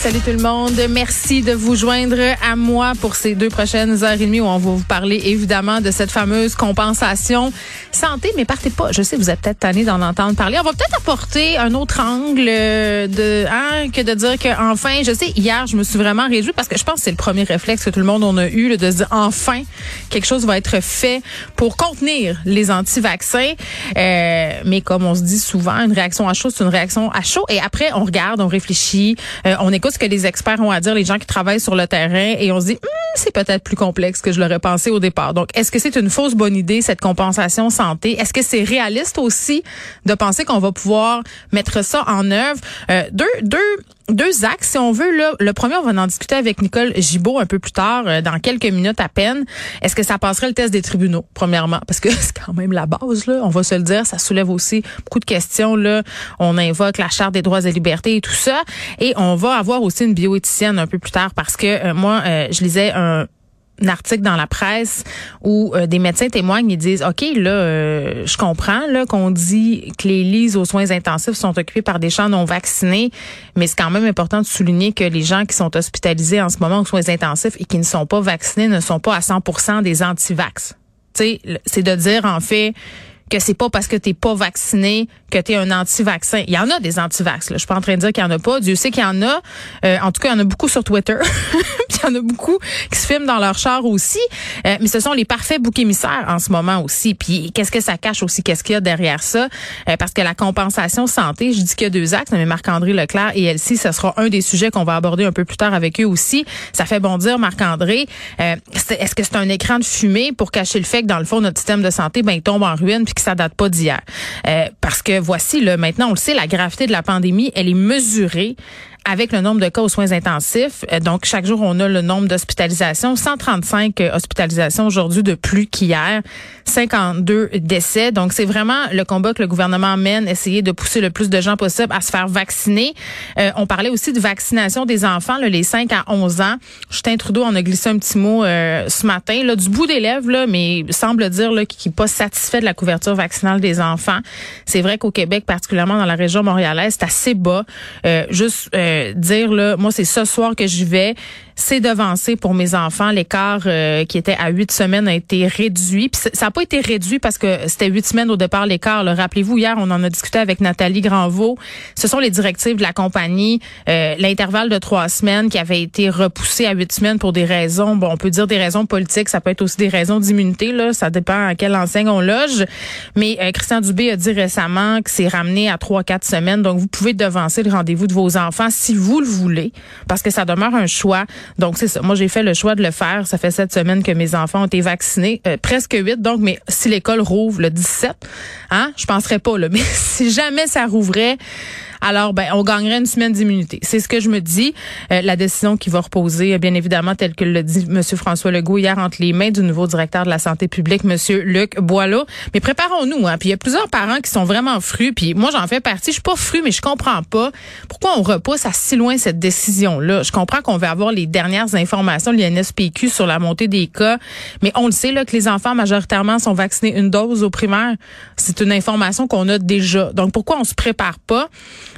Salut tout le monde. Merci de vous joindre à moi pour ces deux prochaines heures et demie où on va vous parler évidemment de cette fameuse compensation santé. Mais partez pas. Je sais, vous êtes peut-être tanné d'en entendre parler. On va peut-être apporter un autre angle de, hein, que de dire que enfin, je sais, hier, je me suis vraiment réjouie parce que je pense que c'est le premier réflexe que tout le monde en a eu, de se dire enfin, quelque chose va être fait pour contenir les anti-vaccins. Euh, mais comme on se dit souvent, une réaction à chaud, c'est une réaction à chaud. Et après, on regarde, on réfléchit, euh, on écoute ce que les experts ont à dire, les gens qui travaillent sur le terrain, et on se dit, hum, c'est peut-être plus complexe que je l'aurais pensé au départ. Donc, est-ce que c'est une fausse bonne idée, cette compensation santé? Est-ce que c'est réaliste aussi de penser qu'on va pouvoir mettre ça en œuvre? Euh, deux, deux, deux axes, si on veut. Là. Le premier, on va en discuter avec Nicole Gibault un peu plus tard, euh, dans quelques minutes à peine. Est-ce que ça passerait le test des tribunaux, premièrement? Parce que c'est quand même la base, là. On va se le dire. Ça soulève aussi beaucoup de questions. Là. On invoque la Charte des droits et libertés et tout ça. Et on va avoir aussi une bioéthicienne un peu plus tard parce que euh, moi, euh, je lisais un un article dans la presse où euh, des médecins témoignent et disent OK là euh, je comprends là qu'on dit que les lits aux soins intensifs sont occupés par des gens non vaccinés mais c'est quand même important de souligner que les gens qui sont hospitalisés en ce moment aux soins intensifs et qui ne sont pas vaccinés ne sont pas à 100% des anti-vax. c'est de dire en fait que c'est pas parce que t'es pas vacciné que tu es un anti-vaccin. Il y en a des anti-vax. Je suis pas en train de dire qu'il y en a pas. Dieu sait qu'il y en a. Euh, en tout cas, il y en a beaucoup sur Twitter. il y en a beaucoup qui se filment dans leur char aussi. Euh, mais ce sont les parfaits boucs émissaires en ce moment aussi. Puis qu'est-ce que ça cache aussi? Qu'est-ce qu'il y a derrière ça? Euh, parce que la compensation santé, je dis qu'il y a deux axes, mais Marc-André Leclerc et Elsie, ce sera un des sujets qu'on va aborder un peu plus tard avec eux aussi. Ça fait bondir Marc-André. Est-ce que c'est un écran de fumée pour cacher le fait que dans le fond, notre système de santé, ben, il tombe en ruine ça date pas d'hier? parce que voici, le maintenant, on le sait, la gravité de la pandémie, elle est mesurée avec le nombre de cas aux soins intensifs. Euh, donc, chaque jour, on a le nombre d'hospitalisations. 135 euh, hospitalisations aujourd'hui de plus qu'hier. 52 décès. Donc, c'est vraiment le combat que le gouvernement mène, essayer de pousser le plus de gens possible à se faire vacciner. Euh, on parlait aussi de vaccination des enfants, là, les 5 à 11 ans. Justin Trudeau en a glissé un petit mot ce matin, là, du bout des lèvres, là, mais semble dire qu'il n'est pas satisfait de la couverture vaccinale des enfants. C'est vrai qu'au Québec, particulièrement dans la région montréalaise, c'est assez bas. juste dire là, moi c'est ce soir que j'y vais c'est devancé pour mes enfants. L'écart euh, qui était à huit semaines a été réduit. Puis ça n'a pas été réduit parce que c'était huit semaines au départ l'écart. Rappelez-vous, hier, on en a discuté avec Nathalie Granvaux. Ce sont les directives de la compagnie. Euh, l'intervalle de trois semaines qui avait été repoussé à huit semaines pour des raisons, bon, on peut dire des raisons politiques, ça peut être aussi des raisons d'immunité, là. Ça dépend à quelle enseigne on loge. Mais euh, Christian Dubé a dit récemment que c'est ramené à trois, quatre semaines. Donc, vous pouvez devancer le rendez-vous de vos enfants si vous le voulez, parce que ça demeure un choix. Donc, c'est ça. Moi, j'ai fait le choix de le faire. Ça fait sept semaines que mes enfants ont été vaccinés. Euh, presque huit. Donc, mais si l'école rouvre le 17, hein, je penserais pas, là. Mais si jamais ça rouvrait, alors ben on gagnerait une semaine d'immunité. C'est ce que je me dis. Euh, la décision qui va reposer, bien évidemment, telle que le dit M. François Legault hier entre les mains du nouveau directeur de la santé publique, M. Luc Boileau. Mais préparons-nous. Hein. Puis il y a plusieurs parents qui sont vraiment frus. Puis moi, j'en fais partie. Je suis pas fru, mais je comprends pas pourquoi on repousse à si loin cette décision-là. Je comprends qu'on va avoir les dernières informations de l'INSPQ sur la montée des cas, mais on le sait là que les enfants majoritairement sont vaccinés une dose au primaire. C'est une information qu'on a déjà. Donc pourquoi on se prépare pas?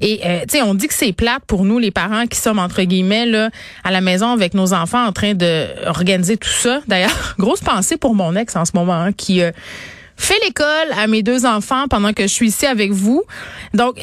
Et euh, tu sais, on dit que c'est plate pour nous les parents qui sommes entre guillemets là à la maison avec nos enfants en train de organiser tout ça. D'ailleurs, grosse pensée pour mon ex en ce moment hein, qui euh, fait l'école à mes deux enfants pendant que je suis ici avec vous. Donc,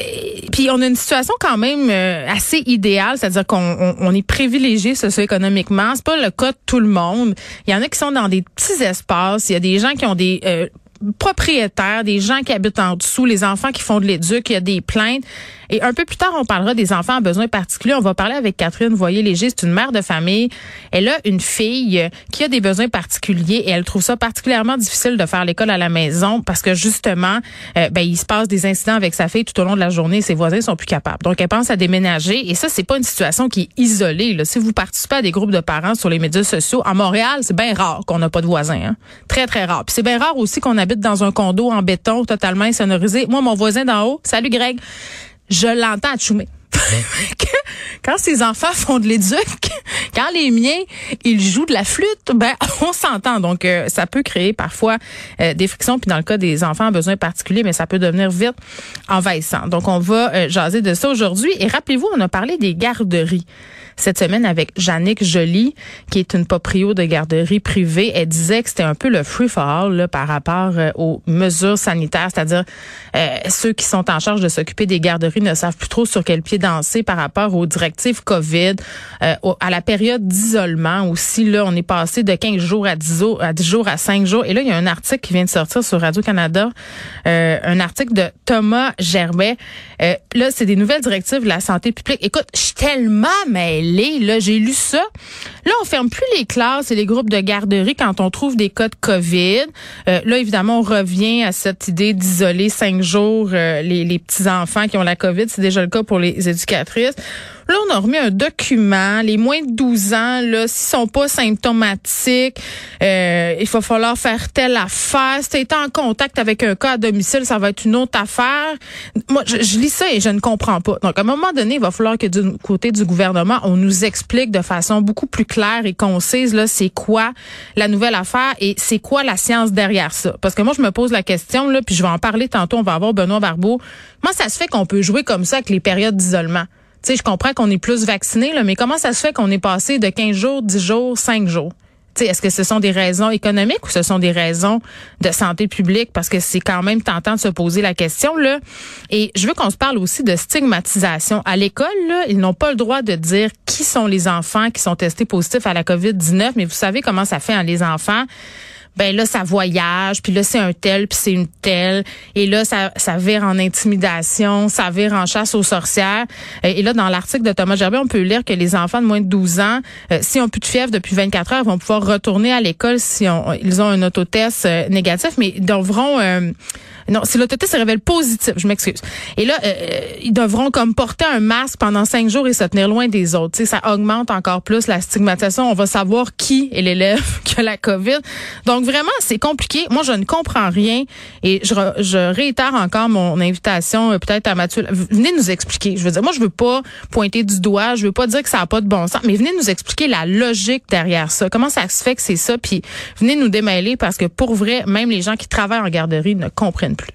puis on a une situation quand même euh, assez idéale, c'est-à-dire qu'on on, est privilégié socio-économiquement. C'est pas le cas de tout le monde. Il y en a qui sont dans des petits espaces. Il y a des gens qui ont des propriétaires, des gens qui habitent en dessous, les enfants qui font de l'éduc, il y a des plaintes. Et un peu plus tard, on parlera des enfants à besoins particuliers. On va parler avec Catherine Voyer-Léger, c'est une mère de famille. Elle a une fille qui a des besoins particuliers et elle trouve ça particulièrement difficile de faire l'école à la maison parce que justement, euh, ben, il se passe des incidents avec sa fille tout au long de la journée. Ses voisins sont plus capables. Donc, elle pense à déménager et ça, c'est pas une situation qui est isolée. Là. Si vous participez à des groupes de parents sur les médias sociaux, à Montréal, c'est bien rare qu'on n'a pas de voisins. Hein? Très, très rare. Puis c'est bien rare aussi qu'on habite dans un condo en béton totalement insonorisé. Moi, mon voisin d'en haut, salut Greg, je l'entends à choumer. quand ces enfants font de l'éduc, quand les miens, ils jouent de la flûte, ben on s'entend. Donc euh, ça peut créer parfois euh, des frictions. Puis dans le cas des enfants à besoins particuliers, mais ça peut devenir vite envahissant. Donc on va euh, jaser de ça aujourd'hui. Et rappelez-vous, on a parlé des garderies cette semaine avec Jannick Joly, qui est une proprio de garderie privée. Elle disait que c'était un peu le free for all par rapport aux mesures sanitaires, c'est-à-dire ceux qui sont en charge de s'occuper des garderies ne savent plus trop sur quel pied danser par rapport aux directives COVID, euh, à la période d'isolement aussi. Là, on est passé de 15 jours à 10 jours, à 10 jours à 5 jours. Et là, il y a un article qui vient de sortir sur Radio-Canada, un article de Thomas Gervais. là, c'est des nouvelles directives de la santé publique. Écoute, je suis tellement mêlée Là, j'ai lu ça. Là, on ferme plus les classes et les groupes de garderie quand on trouve des cas de COVID. Euh, là, évidemment, on revient à cette idée d'isoler cinq jours euh, les, les petits-enfants qui ont la COVID. C'est déjà le cas pour les éducatrices. Là, on a remis un document. Les moins de 12 ans, là, s'ils sont pas symptomatiques, euh, il va falloir faire telle affaire. Si tu en contact avec un cas à domicile, ça va être une autre affaire. Moi, je, lis ça et je ne comprends pas. Donc, à un moment donné, il va falloir que du côté du gouvernement, on nous explique de façon beaucoup plus claire et concise, c'est quoi la nouvelle affaire et c'est quoi la science derrière ça? Parce que moi, je me pose la question, là, puis je vais en parler tantôt, on va avoir Benoît Barbeau. Comment ça se fait qu'on peut jouer comme ça avec les périodes d'isolement? Tu sais, je comprends qu'on est plus vacciné, là, mais comment ça se fait qu'on est passé de 15 jours, 10 jours, 5 jours? Est-ce que ce sont des raisons économiques ou ce sont des raisons de santé publique? Parce que c'est quand même tentant de se poser la question. Là. Et je veux qu'on se parle aussi de stigmatisation. À l'école, ils n'ont pas le droit de dire qui sont les enfants qui sont testés positifs à la COVID-19, mais vous savez comment ça fait en les enfants? Ben là ça voyage, puis là c'est un tel, puis c'est une telle, et là ça ça vire en intimidation, ça vire en chasse aux sorcières. Et, là dans l'article de Thomas Gerber, on peut lire que les enfants de moins de 12 ans, euh, si ont plus de fièvre depuis 24 heures, vont pouvoir retourner à l'école si on, ils ont un autotest euh, négatif, mais ils devront euh, non, si l'autotest se révèle positif, je m'excuse. Et là, euh, ils devront comme porter un masque pendant cinq jours et se tenir loin des autres. sais, ça augmente encore plus la stigmatisation. On va savoir qui est l'élève qui a la COVID. Donc vraiment, c'est compliqué. Moi, je ne comprends rien et je, réitère encore mon invitation euh, peut-être à Mathieu. Venez nous expliquer. Je veux dire, moi, je veux pas pointer du doigt. Je veux pas dire que ça n'a pas de bon sens, mais venez nous expliquer la logique derrière ça. Comment ça se fait que c'est ça? Puis venez nous démêler parce que pour vrai, même les gens qui travaillent en garderie ne comprennent plus.